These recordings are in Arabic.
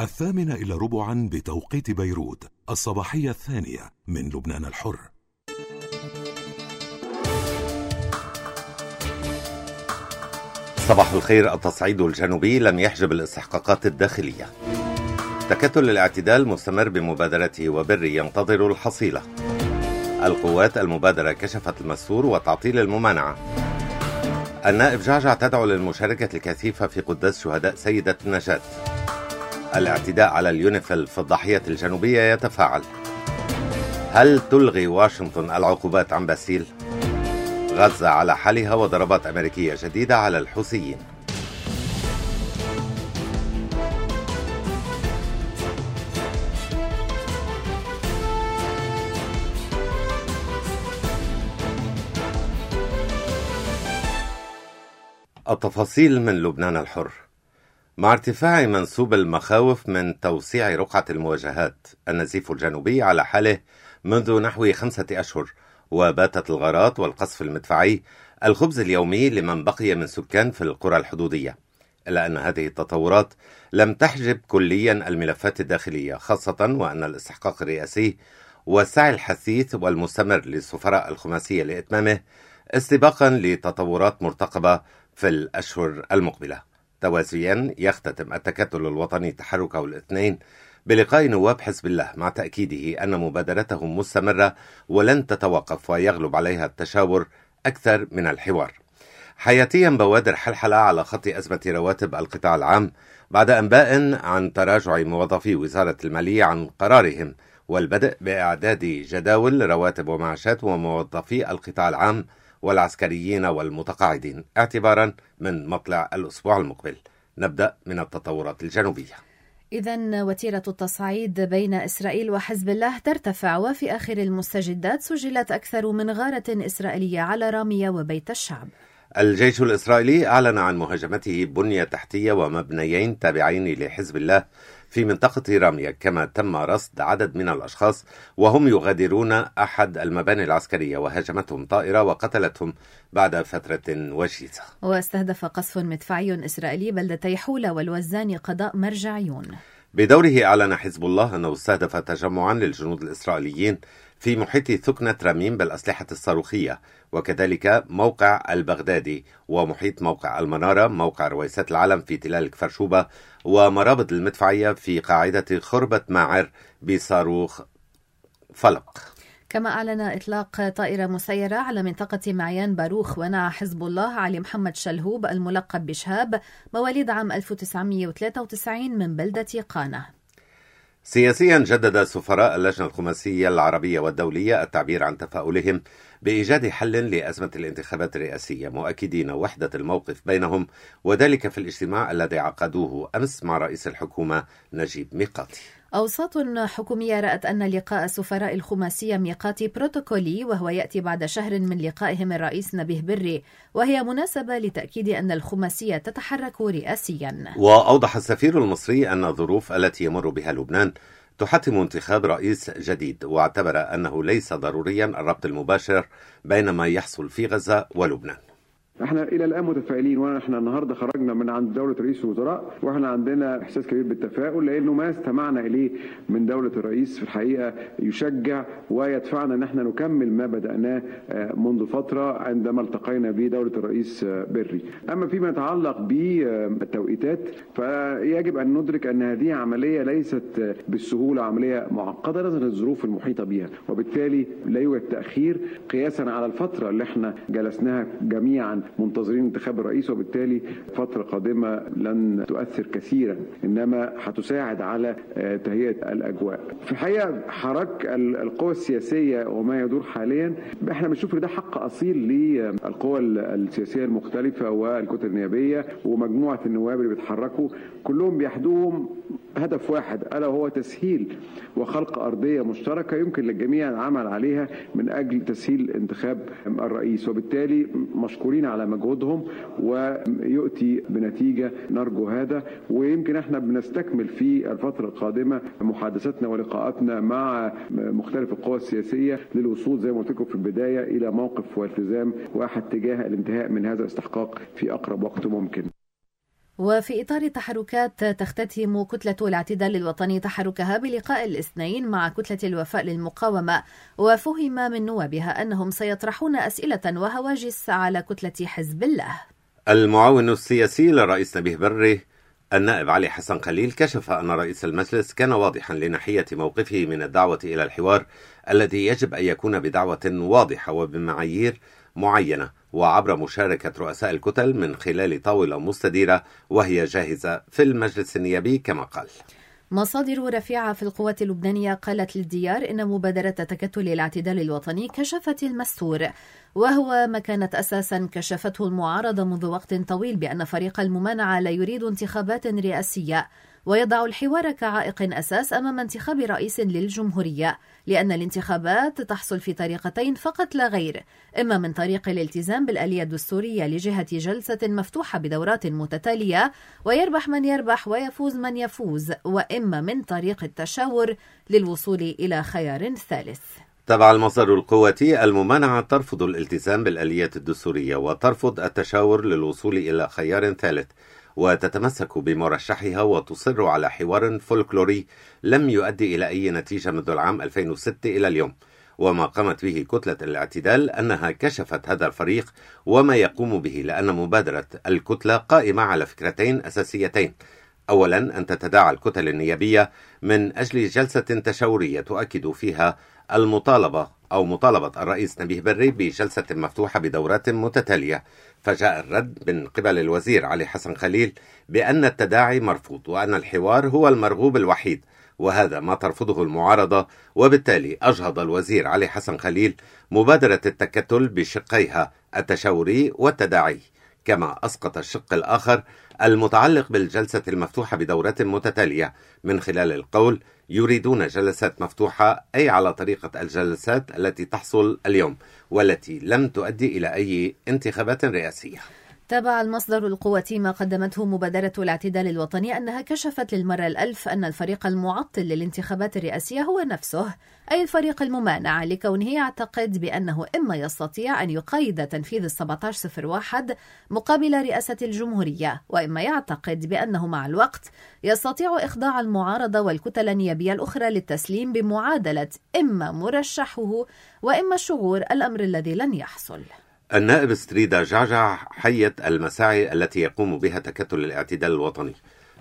الثامنة إلى ربعا بتوقيت بيروت الصباحية الثانية من لبنان الحر. صباح الخير التصعيد الجنوبي لم يحجب الاستحقاقات الداخلية. تكتل الاعتدال مستمر بمبادرته وبري ينتظر الحصيلة. القوات المبادرة كشفت المسور وتعطيل الممانعة. النائب جعجع تدعو للمشاركة الكثيفة في قداس شهداء سيدة النجاة الاعتداء على اليونيفيل في الضاحية الجنوبية يتفاعل. هل تلغي واشنطن العقوبات عن باسيل؟ غزة على حالها وضربات أمريكية جديدة على الحوثيين. التفاصيل من لبنان الحر. مع ارتفاع منسوب المخاوف من توسيع رقعة المواجهات النزيف الجنوبي على حاله منذ نحو خمسة أشهر وباتت الغارات والقصف المدفعي الخبز اليومي لمن بقي من سكان في القرى الحدودية. إلا أن هذه التطورات لم تحجب كليا الملفات الداخلية خاصة وأن الاستحقاق الرئاسي والسعي الحثيث والمستمر للسفراء الخماسية لإتمامه استباقا لتطورات مرتقبة في الأشهر المقبلة. توازيا يختتم التكتل الوطني تحركه الاثنين بلقاء نواب حزب الله مع تأكيده أن مبادرتهم مستمرة ولن تتوقف ويغلب عليها التشاور أكثر من الحوار. حياتيا بوادر حلحلة على خط أزمة رواتب القطاع العام بعد أنباء عن تراجع موظفي وزارة المالية عن قرارهم والبدء بإعداد جداول رواتب ومعاشات وموظفي القطاع العام والعسكريين والمتقاعدين. اعتبارا من مطلع الأسبوع المقبل. نبدأ من التطورات الجنوبية. إذا وتيرة التصعيد بين إسرائيل وحزب الله ترتفع وفي آخر المستجدات سجلت أكثر من غارة إسرائيلية على رامية وبيت الشعب. الجيش الإسرائيلي أعلن عن مهاجمته بنية تحتية ومبنيين تابعين لحزب الله في منطقة رامية كما تم رصد عدد من الأشخاص وهم يغادرون أحد المباني العسكرية وهاجمتهم طائرة وقتلتهم بعد فترة وجيزة واستهدف قصف مدفعي إسرائيلي بلدتي حولة والوزان قضاء مرجعيون. بدوره أعلن حزب الله أنه استهدف تجمعا للجنود الإسرائيليين في محيط ثكنة رميم بالأسلحة الصاروخية وكذلك موقع البغدادي ومحيط موقع المنارة موقع رويسات العلم في تلال كفرشوبة ومرابط المدفعية في قاعدة خربة ماعر بصاروخ فلق. كما أعلن إطلاق طائرة مسيرة على منطقة معيان باروخ ونعى حزب الله علي محمد شلهوب الملقب بشهاب مواليد عام 1993 من بلدة قانة سياسيا جدد سفراء اللجنة الخماسية العربية والدولية التعبير عن تفاؤلهم بإيجاد حل لأزمة الانتخابات الرئاسية مؤكدين وحدة الموقف بينهم وذلك في الاجتماع الذي عقدوه أمس مع رئيس الحكومة نجيب ميقاتي. أوساط حكومية رأت أن لقاء سفراء الخماسية ميقاتي بروتوكولي وهو يأتي بعد شهر من لقائهم الرئيس نبيه بري وهي مناسبة لتأكيد أن الخماسية تتحرك رئاسيا. وأوضح السفير المصري أن الظروف التي يمر بها لبنان تحتم انتخاب رئيس جديد واعتبر أنه ليس ضروريا الربط المباشر بين ما يحصل في غزة ولبنان. إحنا إلى الان متفائلين وإحنا النهارده خرجنا من عند دولة رئيس الوزراء وإحنا عندنا احساس كبير بالتفاؤل لأنه ما استمعنا اليه من دولة الرئيس في الحقيقة يشجع ويدفعنا ان إحنا نكمل ما بدأناه منذ فترة عندما التقينا بدولة الرئيس بري. أما فيما يتعلق بالتوقيتات فيجب أن ندرك أن هذه عملية ليست بالسهولة عملية معقدة نظرا للظروف المحيطة بها وبالتالي لا يوجد تأخير قياسا على الفترة اللي إحنا جلسناها جميعا منتظرين انتخاب الرئيس وبالتالي فترة قادمة لن تؤثر كثيرا إنما هتساعد على تهيئة الأجواء. في الحقيقة حراك القوى السياسية وما يدور حاليا إحنا بنشوف ده حق أصيل للقوى السياسية المختلفة والكتل النيابية ومجموعة النواب اللي بيتحركوا كلهم بيحدوهم هدف واحد ألا هو تسهيل وخلق أرضية مشتركة يمكن للجميع العمل عليها من أجل تسهيل انتخاب الرئيس. وبالتالي مشكورين على مجهودهم ويؤتي بنتيجة نرجو هذا. ويمكن إحنا بنستكمل في الفترة القادمة محادثاتنا ولقاءاتنا مع مختلف القوى السياسية للوصول زي ما قلت لكم في البداية إلى موقف والتزام واحد تجاه الانتهاء من هذا الاستحقاق في أقرب وقت ممكن. وفي إطار تحركات تختتم كتلة الاعتدال الوطني تحركها بلقاء الاثنين مع كتلة الوفاء للمقاومة وفهم من نوابها أنهم سيطرحون أسئلة وهواجس على كتلة حزب الله. المعاون السياسي لرئيس نبيه بري النائب علي حسن خليل كشف أن رئيس المجلس كان واضحا لناحية موقفه من الدعوة إلى الحوار الذي يجب أن يكون بدعوة واضحة وبمعايير معينة. وعبر مشاركة رؤساء الكتل من خلال طاولة مستديرة وهي جاهزة في المجلس النيابي كما قال. مصادر رفيعة في القوات اللبنانية قالت للديار إن مبادرة تكتل الاعتدال الوطني كشفت المستور وهو ما كانت أساسا كشفته المعارضة منذ وقت طويل بأن فريق الممانعة لا يريد انتخابات رئاسية. ويضع الحوار كعائق أساس أمام انتخاب رئيس للجمهورية لأن الانتخابات تحصل في طريقتين فقط لا غير إما من طريق الالتزام بالآلية الدستورية لجهة جلسة مفتوحة بدورات متتالية ويربح من يربح ويفوز من يفوز وإما من طريق التشاور للوصول إلى خيار ثالث. تبع المصدر القوتي الممانعة ترفض الالتزام بالآلية الدستورية وترفض التشاور للوصول إلى خيار ثالث. وتتمسك بمرشحها وتصر على حوار فولكلوري لم يؤدي إلى أي نتيجة منذ العام 2006 إلى اليوم. وما قامت به كتلة الاعتدال أنها كشفت هذا الفريق وما يقوم به لأن مبادرة الكتلة قائمة على فكرتين أساسيتين. أولا أن تتداعى الكتل النيابية من أجل جلسة تشاورية تؤكد فيها المطالبة أو مطالبة الرئيس نبيه بري بجلسة مفتوحة بدورات متتالية. فجاء الرد من قبل الوزير علي حسن خليل بأن التداعي مرفوض وأن الحوار هو المرغوب الوحيد وهذا ما ترفضه المعارضة. وبالتالي أجهض الوزير علي حسن خليل مبادرة التكتل بشقيها التشاوري والتداعي. كما أسقط الشق الآخر المتعلق بالجلسة المفتوحة بدورات متتالية من خلال القول يريدون جلسات مفتوحة أي على طريقة الجلسات التي تحصل اليوم والتي لم تؤدي إلى أي انتخابات رئاسية. تابع المصدر القوتي ما قدمته مبادرة الاعتدال الوطني أنها كشفت للمرة الألف أن الفريق المعطل للانتخابات الرئاسية هو نفسه أي الفريق الممانع لكونه يعتقد بأنه إما يستطيع أن يقيد تنفيذ 1701 مقابل رئاسة الجمهورية وإما يعتقد بأنه مع الوقت يستطيع إخضاع المعارضة والكتل النيابية الأخرى للتسليم بمعادلة إما مرشحه وإما الشغور الأمر الذي لن يحصل. النائب ستريدا جعجع حيت المساعي التي يقوم بها تكتل الاعتدال الوطني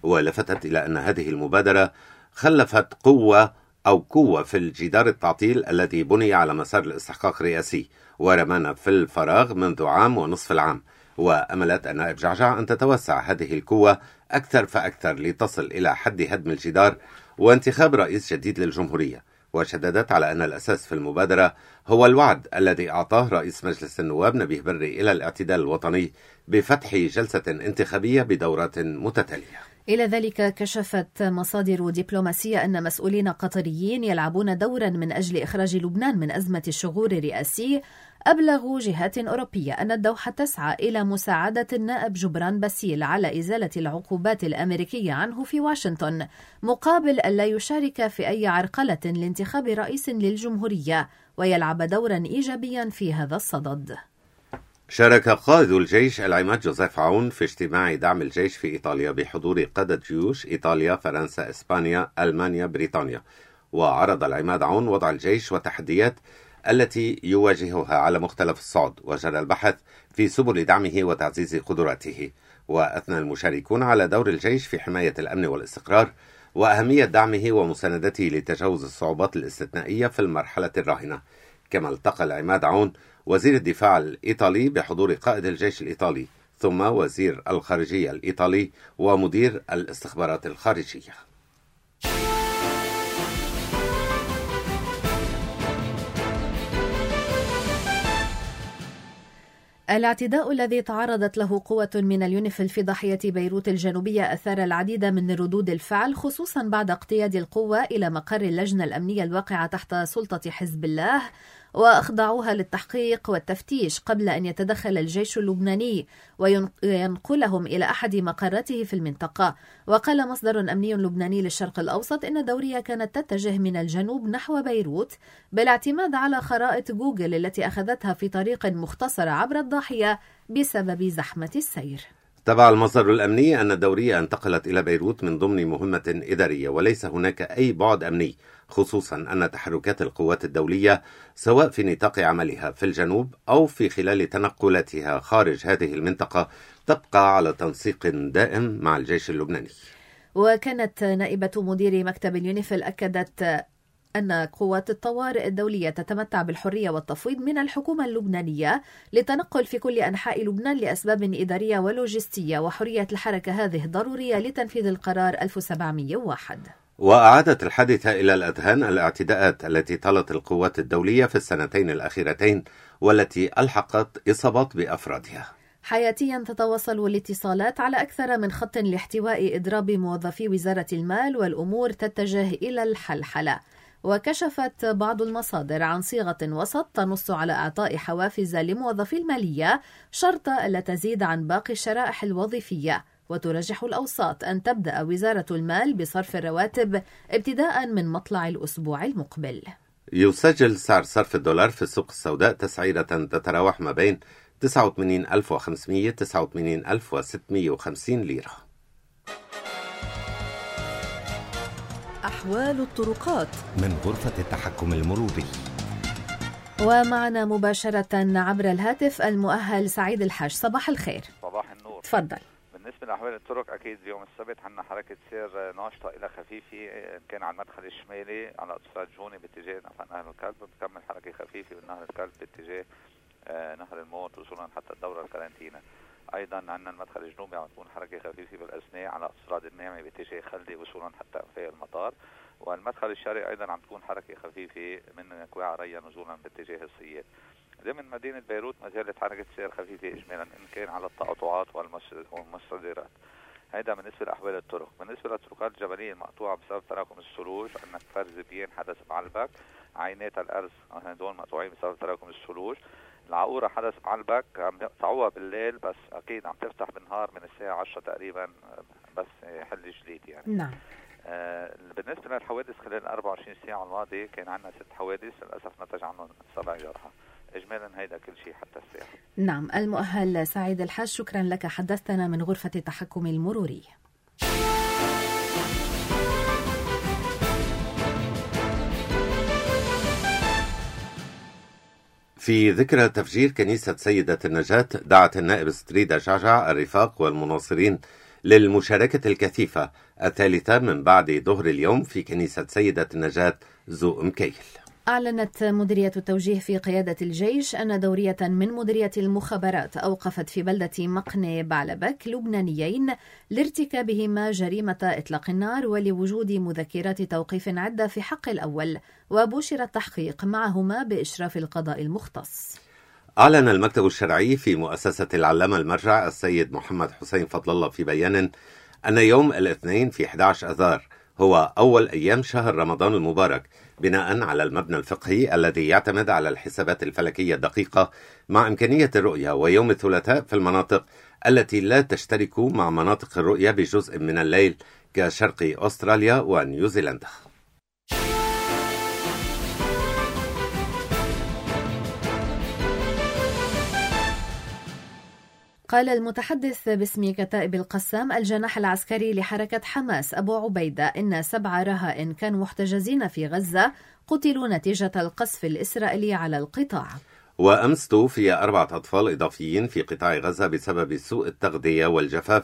ولفتت إلى أن هذه المبادرة خلفت قوة أو قوة في الجدار التعطيل الذي بني على مسار الاستحقاق الرئاسي ورمانا في الفراغ منذ عام ونصف العام. وأملت النائب جعجع أن تتوسع هذه القوة أكثر فأكثر لتصل إلى حد هدم الجدار وانتخاب رئيس جديد للجمهورية. وشددت على أن الأساس في المبادرة هو الوعد الذي أعطاه رئيس مجلس النواب نبيه بري إلى الاعتدال الوطني بفتح جلسة انتخابية بدورات متتالية. إلى ذلك كشفت مصادر دبلوماسية أن مسؤولين قطريين يلعبون دورا من أجل إخراج لبنان من أزمة الشغور الرئاسي أبلغوا جهات أوروبية أن الدوحة تسعى إلى مساعدة النائب جبران باسيل على إزالة العقوبات الأمريكية عنه في واشنطن مقابل ألا يشارك في أي عرقلة لانتخاب رئيس للجمهورية ويلعب دورا إيجابيا في هذا الصدد. شارك قائد الجيش العماد جوزيف عون في اجتماع دعم الجيش في إيطاليا بحضور قادة جيوش إيطاليا، فرنسا، إسبانيا، ألمانيا، بريطانيا. وعرض العماد عون وضع الجيش والتحديات التي يواجهها على مختلف الصعد وجرى البحث في سبل دعمه وتعزيز قدراته. وأثنى المشاركون على دور الجيش في حماية الأمن والاستقرار وأهمية دعمه ومساندته لتجاوز الصعوبات الاستثنائية في المرحلة الراهنة. كما التقى العماد عون وزير الدفاع الإيطالي بحضور قائد الجيش الإيطالي ثم وزير الخارجية الإيطالي ومدير الاستخبارات الخارجية. الاعتداء الذي تعرضت له قوة من اليونيفيل في ضاحية بيروت الجنوبية أثار العديد من ردود الفعل خصوصا بعد اقتياد القوة إلى مقر اللجنة الأمنية الواقعة تحت سلطة حزب الله. وأخضعوها للتحقيق والتفتيش قبل أن يتدخل الجيش اللبناني وينقلهم إلى أحد مقراته في المنطقة. وقال مصدر أمني لبناني للشرق الأوسط إن الدورية كانت تتجه من الجنوب نحو بيروت بالاعتماد على خرائط جوجل التي أخذتها في طريق مختصر عبر الضاحية بسبب زحمة السير. وتابع المصدر الأمني أن الدورية انتقلت إلى بيروت من ضمن مهمة إدارية وليس هناك أي بعد أمني خصوصا أن تحركات القوات الدولية سواء في نطاق عملها في الجنوب أو في خلال تنقلاتها خارج هذه المنطقة تبقى على تنسيق دائم مع الجيش اللبناني. وكانت نائبة مدير مكتب اليونيفيل أكدت أن قوات الطوارئ الدولية تتمتع بالحرية والتفويض من الحكومة اللبنانية للتنقل في كل أنحاء لبنان لأسباب إدارية ولوجستية وحرية الحركة هذه ضرورية لتنفيذ القرار 1701 وأعادت الحادثة إلى الأذهان الاعتداءات التي طالت القوات الدولية في السنتين الأخيرتين والتي ألحقت إصابات بأفرادها. حياتيا تتواصل الاتصالات على أكثر من خط لاحتواء إضراب موظفي وزارة المال والأمور تتجه إلى الحلحلة. وكشفت بعض المصادر عن صيغة وسط تنص على إعطاء حوافز لموظفي المالية شرط ألا تزيد عن باقي الشرائح الوظيفية. وترجح الأوساط أن تبدأ وزارة المال بصرف الرواتب ابتداء من مطلع الأسبوع المقبل. يسجل سعر صرف الدولار في السوق السوداء تسعيرة تتراوح ما بين 89500 89650 ليرة. أحوال الطرقات. من غرفة التحكم المروري ومعنا مباشرة عبر الهاتف المؤهل سعيد الحاج. صباح الخير. صباح النور. تفضل. بالنسبة لأحوال الطرق أكيد اليوم السبت عندنا حركة سير ناشطة إلى خفيفة كان على المدخل الشمالي على أوتوستراد جوني باتجاه نهر الكلب. بتكمل حركة خفيفة بالنهر الكلب باتجاه آه، نهر الموت وصولا حتى الدورة الكارنتينا أيضا عندنا المدخل الجنوبي عم تكون حركة خفيفة بالاثناء على اصراد الناعمه باتجاه خلدي وصولا حتى أنفاق المطار. والمدخل الشرقي أيضا عم تكون حركة خفيفة من كواع ريا نزولا باتجاه الصياد ضمن مدينة بيروت ما زالت حركة سير خفيفة إجمالا إن كان على التقاطعات والمستديرات هيدا بالنسبة لأحوال الطرق. بالنسبة للطرقات الجبلية المقطوعة بسبب تراكم الثلوج عندنا كفر زبيان حدث بعلبك. عينات الأرز هدول مقطوعين بسبب تراكم الثلوج العقورة حدث بعلبك عم يقطعوها بالليل بس أكيد عم تفتح بالنهار من الساعة 10 تقريبا بس حل جليد يعني. نعم. آه بالنسبة للحوادث خلال 24 ساعة الماضية كان عندنا ست حوادث للأسف نتج عنهم سبع جرحى. إجمالا هيدا كل شيء حتى الساعة. نعم المؤهل سعيد الحاج شكرا لك حدثتنا من غرفة التحكم المروري. في ذكرى تفجير كنيسة سيدة النجاة دعت النائب ستريدا جعجع الرفاق والمناصرين للمشاركة الكثيفة الثالثة من بعد ظهر اليوم في كنيسة سيدة النجاة زو مكيل. أعلنت مديرية التوجيه في قيادة الجيش أن دورية من مديرية المخابرات أوقفت في بلدة مقني بعلبك لبنانيين لارتكابهما جريمة إطلاق النار ولوجود مذكرات توقيف عدة في حق الأول وبشر التحقيق معهما بإشراف القضاء المختص. أعلن المكتب الشرعي في مؤسسة العلامة المرجع السيد محمد حسين فضل الله في بيان أن يوم الاثنين في 11 أذار هو أول أيام شهر رمضان المبارك بناء على المبنى الفقهي الذي يعتمد على الحسابات الفلكية الدقيقة مع إمكانية الرؤية ويوم الثلاثاء في المناطق التي لا تشترك مع مناطق الرؤية بجزء من الليل كشرق أستراليا ونيوزيلندا. قال المتحدث باسم كتائب القسام الجناح العسكري لحركة حماس أبو عبيدة إن سبع رهائن كانوا محتجزين في غزة قتلوا نتيجة القصف الإسرائيلي على القطاع. وأمس توفي أربعة أطفال إضافيين في قطاع غزة بسبب سوء التغذية والجفاف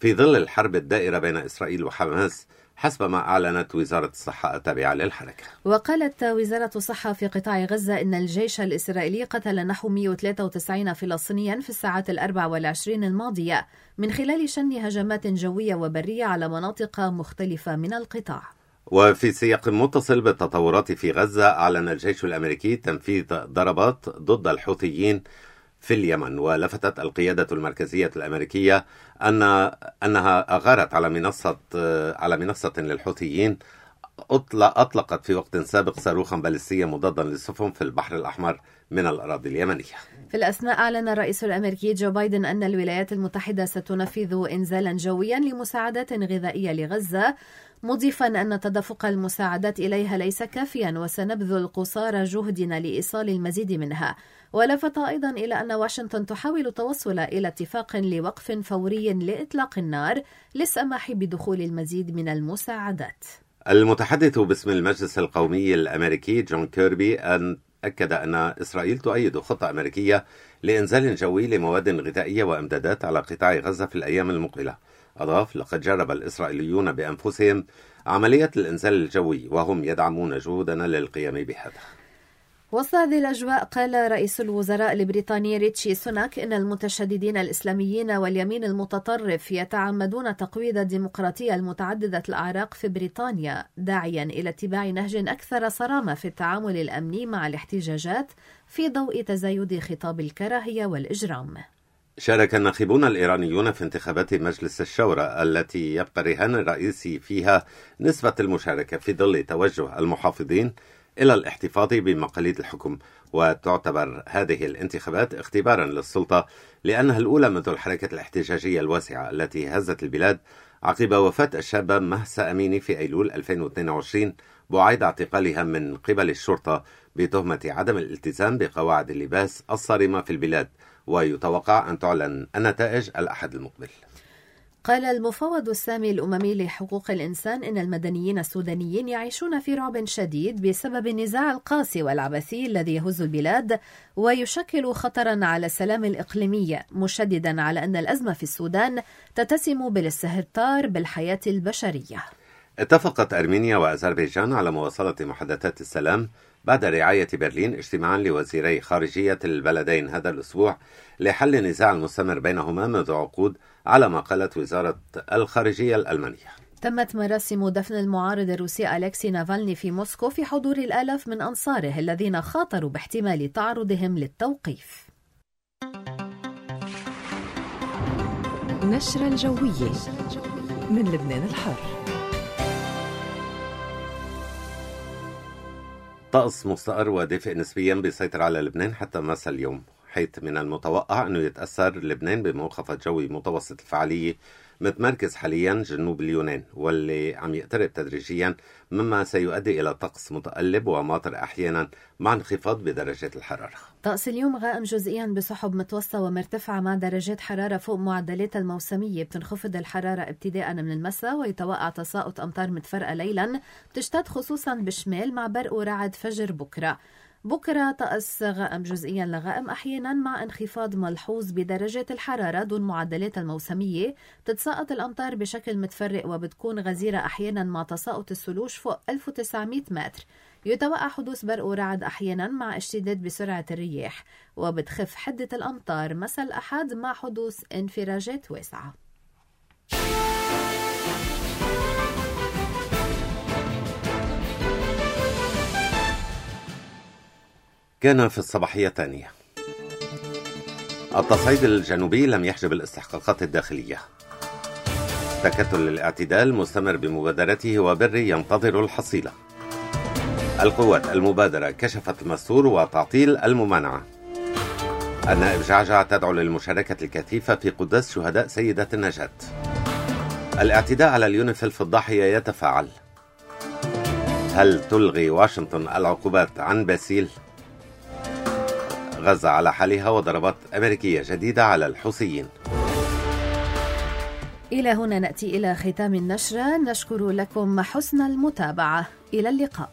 في ظل الحرب الدائرة بين إسرائيل وحماس. حسب ما أعلنت وزارة الصحة التابعة للحركة. وقالت وزارة الصحة في قطاع غزة إن الجيش الإسرائيلي قتل نحو 193 فلسطينيا في الساعات الأربع والعشرين الماضية من خلال شن هجمات جوية وبرية على مناطق مختلفة من القطاع. وفي سياق متصل بالتطورات في غزة أعلن الجيش الأمريكي تنفيذ ضربات ضد الحوثيين في اليمن ولفتت القيادة المركزية الأمريكية أن أنها أغارت على منصة على منصة للحوثيين أطلقت في وقت سابق صاروخا باليستيا مضادا للسفن في البحر الأحمر من الأراضي اليمنية. في الأثناء أعلن الرئيس الأمريكي جو بايدن أن الولايات المتحدة ستنفذ إنزالا جويا لمساعدات غذائية لغزة مضيفا أن تدفق المساعدات إليها ليس كافيا وسنبذل قصارى جهدنا لإيصال المزيد منها. ولفت أيضا إلى أن واشنطن تحاول التوصل إلى اتفاق لوقف فوري لإطلاق النار للسماح بدخول المزيد من المساعدات. المتحدث باسم المجلس القومي الأمريكي جون كيربي أن أكد أن إسرائيل تؤيد خطة أمريكية لإنزال جوي لمواد غذائية وإمدادات على قطاع غزة في الأيام المقبلة. أضاف لقد جرب الإسرائيليون بأنفسهم عملية الإنزال الجوي وهم يدعمون جهودنا للقيام بهذا وسط هذه الأجواء قال رئيس الوزراء البريطاني ريتشي سوناك إن المتشددين الإسلاميين واليمين المتطرف يتعمدون تقويض الديمقراطية المتعددة الأعراق في بريطانيا داعيا إلى اتباع نهج أكثر صرامة في التعامل الأمني مع الاحتجاجات في ضوء تزايد خطاب الكراهية والإجرام. شارك الناخبون الإيرانيون في انتخابات مجلس الشورى التي يبقى الرهان الرئيسي فيها نسبة المشاركة في ظل توجه المحافظين إلى الاحتفاظ بمقاليد الحكم وتعتبر هذه الانتخابات اختبارا للسلطة لأنها الأولى منذ الحركة الاحتجاجية الواسعة التي هزت البلاد عقب وفاة الشابة مهسا أميني في أيلول 2022 بعيد اعتقالها من قبل الشرطة بتهمة عدم الالتزام بقواعد اللباس الصارمة في البلاد. ويتوقع أن تعلن النتائج الأحد المقبل. قال المفوض السامي الأممي لحقوق الإنسان إن المدنيين السودانيين يعيشون في رعب شديد بسبب النزاع القاسي والعبثي الذي يهز البلاد ويشكل خطرا على السلام الإقليمي مشددا على أن الأزمة في السودان تتسم بالاستهتار بالحياة البشرية. اتفقت أرمينيا وأذربيجان على مواصلة محادثات السلام بعد رعاية برلين اجتماعا لوزيري خارجية البلدين هذا الأسبوع لحل النزاع المستمر بينهما منذ عقود على ما قالت وزارة الخارجية الألمانية. تمت مراسم دفن المعارض الروسي أليكسي نافالني في موسكو في حضور الآلاف من أنصاره الذين خاطروا باحتمال تعرضهم للتوقيف. نشرة الجوية من لبنان الحر. طقس مستقر ودافئ نسبيا بيسيطر على لبنان حتى مساء اليوم حيث من المتوقع أنه يتأثر لبنان بمنخفض جوي متوسط الفعالية متمركز حاليا جنوب اليونان واللي عم يقترب تدريجيا مما سيؤدي إلى طقس متقلب وماطر أحيانا مع انخفاض بدرجات الحرارة. طقس اليوم غائم جزئيا بسحب متوسطة ومرتفعة مع درجات حرارة فوق معدلات الموسمية. بتنخفض الحرارة ابتداء من المساء ويتوقع تساقط أمطار متفرقة ليلا. بتشتد خصوصا بالشمال مع برق ورعد فجر بكرة. بكرة طقس غائم جزئيا لغائم أحيانا مع انخفاض ملحوظ بدرجات الحرارة دون معدلات الموسمية. تتساقط الأمطار بشكل متفرق وبتكون غزيرة أحيانا مع تساقط الثلوج فوق 1900 متر. يتوقع حدوث برق ورعد أحيانا مع اشتداد بسرعة الرياح. وبتخف حدة الأمطار. مساء الأحد مع حدوث انفراجات واسعة. كان في الصباحية الثانية. التصعيد الجنوبي لم يحجب الاستحقاقات الداخلية. تكتل الاعتدال مستمر بمبادرته وبري ينتظر الحصيلة. القوات المبادرة كشفت المستور وتعطيل الممانعة. النائبة جعجع تدعو للمشاركة الكثيفة في قداس شهداء سيدة النجاة. الاعتداء على اليونيفيل في الضاحية يتفاعل. هل تلغي واشنطن العقوبات عن باسيل؟ غزة على حالها وضربات أمريكية جديدة على الحوثيين. إلى هنا نأتي إلى ختام النشرة. نشكر لكم حسن المتابعة. إلى اللقاء.